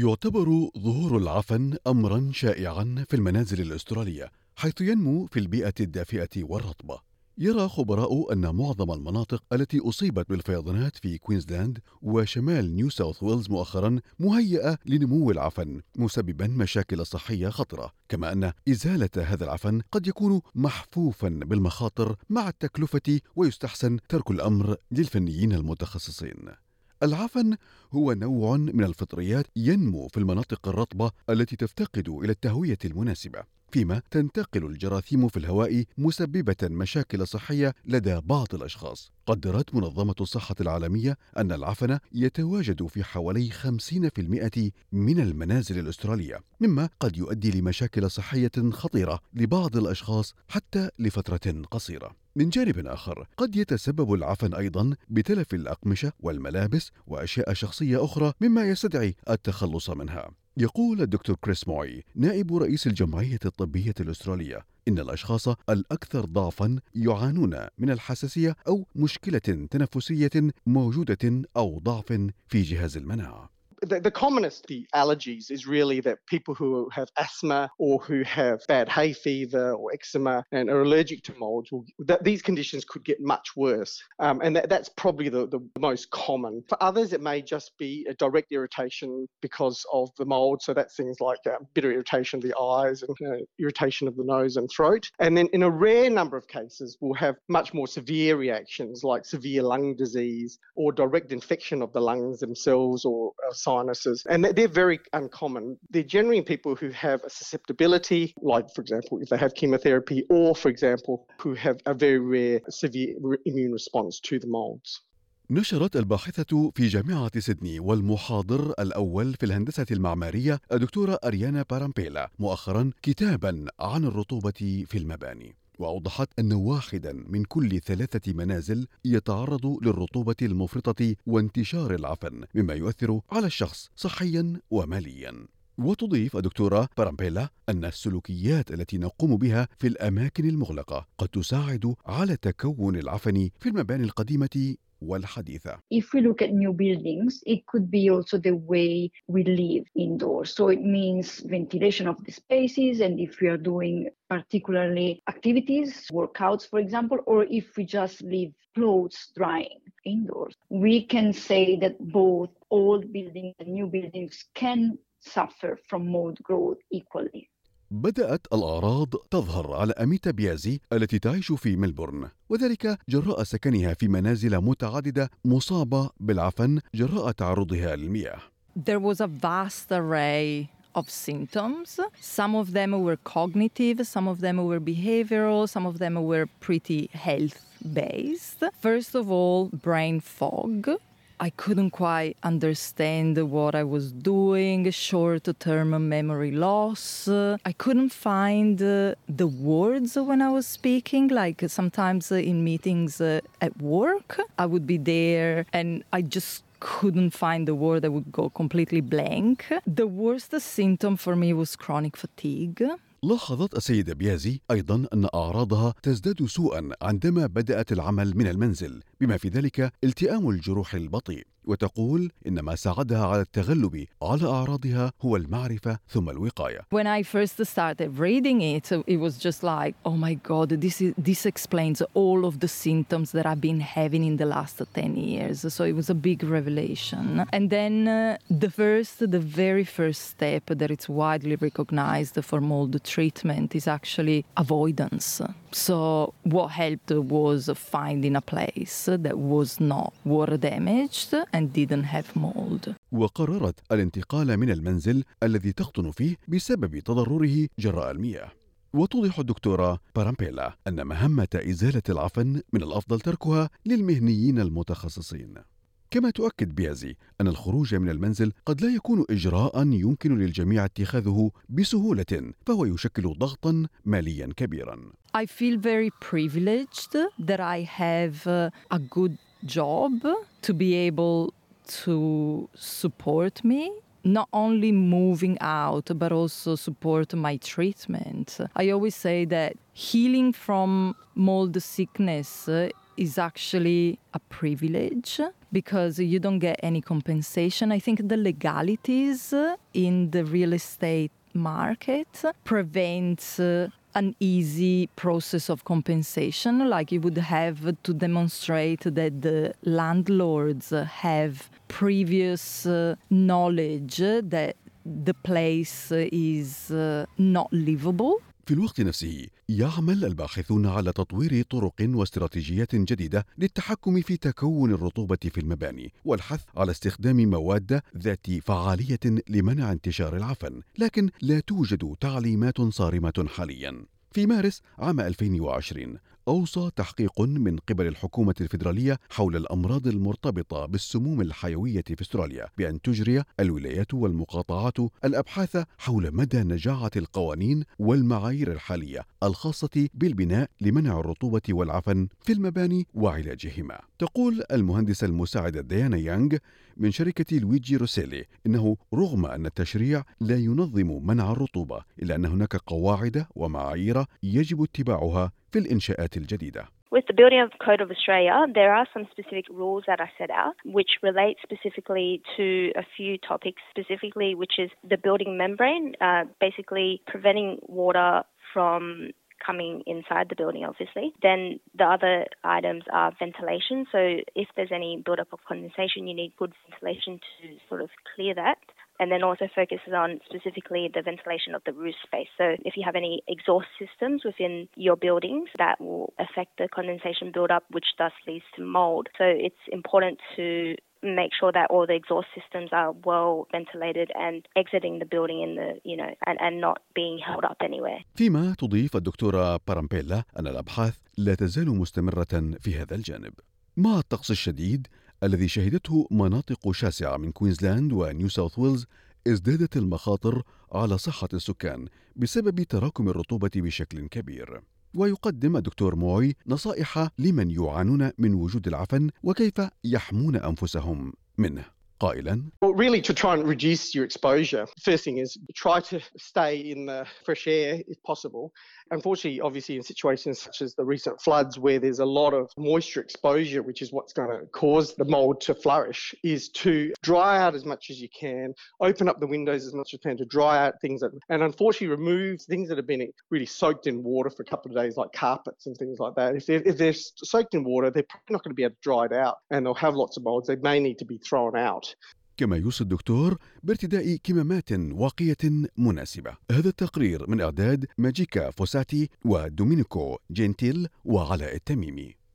يعتبر ظهور العفن امرا شائعا في المنازل الأسترالية حيث ينمو في البيئة الدافئة والرطبة. يرى خبراء أن معظم المناطق التي أصيبت بالفيضانات في كوينزلاند وشمال نيو ساوث ويلز مؤخرا مهيئة لنمو العفن مسببا مشاكل صحية خطرة. كما أن إزالة هذا العفن قد يكون محفوفا بالمخاطر مع التكلفة ويستحسن ترك الأمر للفنيين المتخصصين. العفن هو نوع من الفطريات ينمو في المناطق الرطبة التي تفتقد إلى التهوية المناسبة فيما تنتقل الجراثيم في الهواء مسببة مشاكل صحية لدى بعض الأشخاص. قدرت منظمة الصحة العالمية أن العفن يتواجد في حوالي 50% من المنازل الأسترالية مما قد يؤدي لمشاكل صحية خطيرة لبعض الأشخاص حتى لفترة قصيرة. من جانب آخر قد يتسبب العفن أيضا بتلف الأقمشة والملابس وأشياء شخصية أخرى مما يستدعي التخلص منها. يقول الدكتور كريس موي نائب رئيس الجمعية الطبية الأسترالية إن الأشخاص الأكثر ضعفا يعانون من الحساسية أو مشكلة تنفسية موجودة أو ضعف في جهاز المناعة. The, the commonest the allergies is really that people who have asthma or who have bad hay fever or eczema and are allergic to molds will, that these conditions could get much worse. Um, and that, that's probably the, the most common. For others it may just be a direct irritation because of the mold. So that's things like uh, bitter irritation of the eyes and uh, irritation of the nose and throat. And then in a rare number of cases we'll have much more severe reactions like severe lung disease or direct infection of the lungs themselves or uh, sinuses, and they're very uncommon. They're generally people who have a susceptibility, like, for example, if they have chemotherapy, or, for example, who have a very rare severe immune response to the molds. نشرت الباحثة في جامعة سيدني والمحاضر الأول في الهندسة المعمارية الدكتورة أريانا بارامبيلا مؤخرا كتابا عن الرطوبة في المباني وأوضحت أن واحدا من كل ثلاثة منازل يتعرض للرطوبة المفرطة وانتشار العفن مما يؤثر على الشخص صحيا وماليا. وتضيف الدكتورة بارامبيلا أن السلوكيات التي نقوم بها في الأماكن المغلقة قد تساعد على تكون العفن في المباني القديمة والحديثة. If we look at new buildings, it could be also the way we live indoors. So it means ventilation of the spaces, and if we are doing particularly activities, workouts, for example, or if we just leave clothes drying indoors, we can say that both old buildings and new buildings can suffer from mold growth equally. بدأت الأعراض تظهر على أميتا بيازي التي تعيش في ملبورن وذلك جراء سكنها في منازل متعددة مصابة بالعفن جراء تعرضها للمياه. There was a vast array of symptoms. Some of them were cognitive, some of them were behavioral, some of them were pretty health based. First of all, brain fog. I couldn't quite understand what I was doing, short term memory loss. I couldn't find uh, the words when I was speaking. Like sometimes in meetings uh, at work, I would be there and I just couldn't find the word. I would go completely blank. The worst symptom for me was chronic fatigue. لاحظت السيدة بيازي أيضا أن أعراضها تزداد سوءا عندما بدأت العمل من المنزل بما في ذلك التئام الجروح البطيء. وتقول إن ما ساعدها على التغلب على أعراضها هو المعرفة ثم الوقاية When I first started reading it, it was just like, oh my God, this, is, this explains all of the symptoms that I've been having in the last 10 years. So it was a big revelation. And then uh, the first, the very first step that it's widely recognized for mold treatment is actually avoidance. So what helped was finding a place that was not water damaged and didn't have mold. وقررت الانتقال من المنزل الذي تقطن فيه بسبب تضرره جراء المياه وتوضح الدكتورة بارامبيلا أن مهمة إزالة العفن من الأفضل تركها للمهنيين المتخصصين كما تؤكد بيازي أن الخروج من المنزل قد لا يكون إجراء يمكن للجميع اتخاذه بسهولة فهو يشكل ضغطا ماليا كبيرا I feel very privileged that I have uh, a good job to be able to support me not only moving out but also support my treatment i always say that healing from mold sickness uh, is actually a privilege because you don't get any compensation. I think the legalities in the real estate market prevents uh, an easy process of compensation like you would have to demonstrate that the landlords have previous uh, knowledge that the place is uh, not livable في الوقت نفسه يعمل الباحثون على تطوير طرق واستراتيجيات جديدة للتحكم في تكون الرطوبة في المباني والحث على استخدام مواد ذات فعالية لمنع انتشار العفن لكن لا توجد تعليمات صارمة حاليا. في مارس عام 2020 أوصى تحقيق من قبل الحكومة الفيدرالية حول الأمراض المرتبطة بالسموم الحيوية في أستراليا بأن تجري الولايات والمقاطعات الأبحاث حول مدى نجاعة القوانين والمعايير الحالية الخاصة بالبناء لمنع الرطوبة والعفن في المباني وعلاجهما. تقول المهندسة المساعدة ديانا يانغ من شركة لويجي روسيلي إنه رغم أن التشريع لا ينظم منع الرطوبة إلا أن هناك قواعد ومعايير يجب اتباعها في الإنشاءات الجديدة. With the Building Code of Australia, there are some specific rules that are set out which relate specifically to a few topics, specifically which is the building membrane, uh, basically preventing water from coming inside the building, obviously. Then the other items are ventilation. So if there's any buildup of condensation, you need good ventilation to sort of clear that. And then also focuses on specifically the ventilation of the roof space. So if you have any exhaust systems within your buildings, that will affect the condensation buildup, which thus leads to mold. So it's important to make sure that all the exhaust systems are well ventilated and exiting the building in the you know and, and not being held up anywhere. فيما تضيف الدكتورة بارامبيلا أن الأبحاث لا تزال مستمرة في هذا الجانب مع الطقس الشديد الذي شهدته مناطق شاسعة من كوينزلاند ونيو ساوث ويلز ازدادت المخاطر على صحة السكان بسبب تراكم الرطوبة بشكل كبير. ويقدم الدكتور موي نصائح لمن يعانون من وجود العفن وكيف يحمون أنفسهم منه. قائلا Well, really, to try and reduce your exposure, first thing is try to stay in the fresh air if possible. Unfortunately, obviously, in situations such as the recent floods where there's a lot of moisture exposure, which is what's going to cause the mold to flourish, is to dry out as much as you can, open up the windows as much as you can to dry out things that, and unfortunately, remove things that have been really soaked in water for a couple of days, like carpets and things like that. If they're, if they're soaked in water, they're probably not going to be able to dry it out and they'll have lots of molds. They may need to be thrown out. كما يوصي الدكتور بارتداء كمامات واقية مناسبة. هذا التقرير من إعداد ماجيكا فوساتي ودومينيكو جينتيل وعلاء التميمي.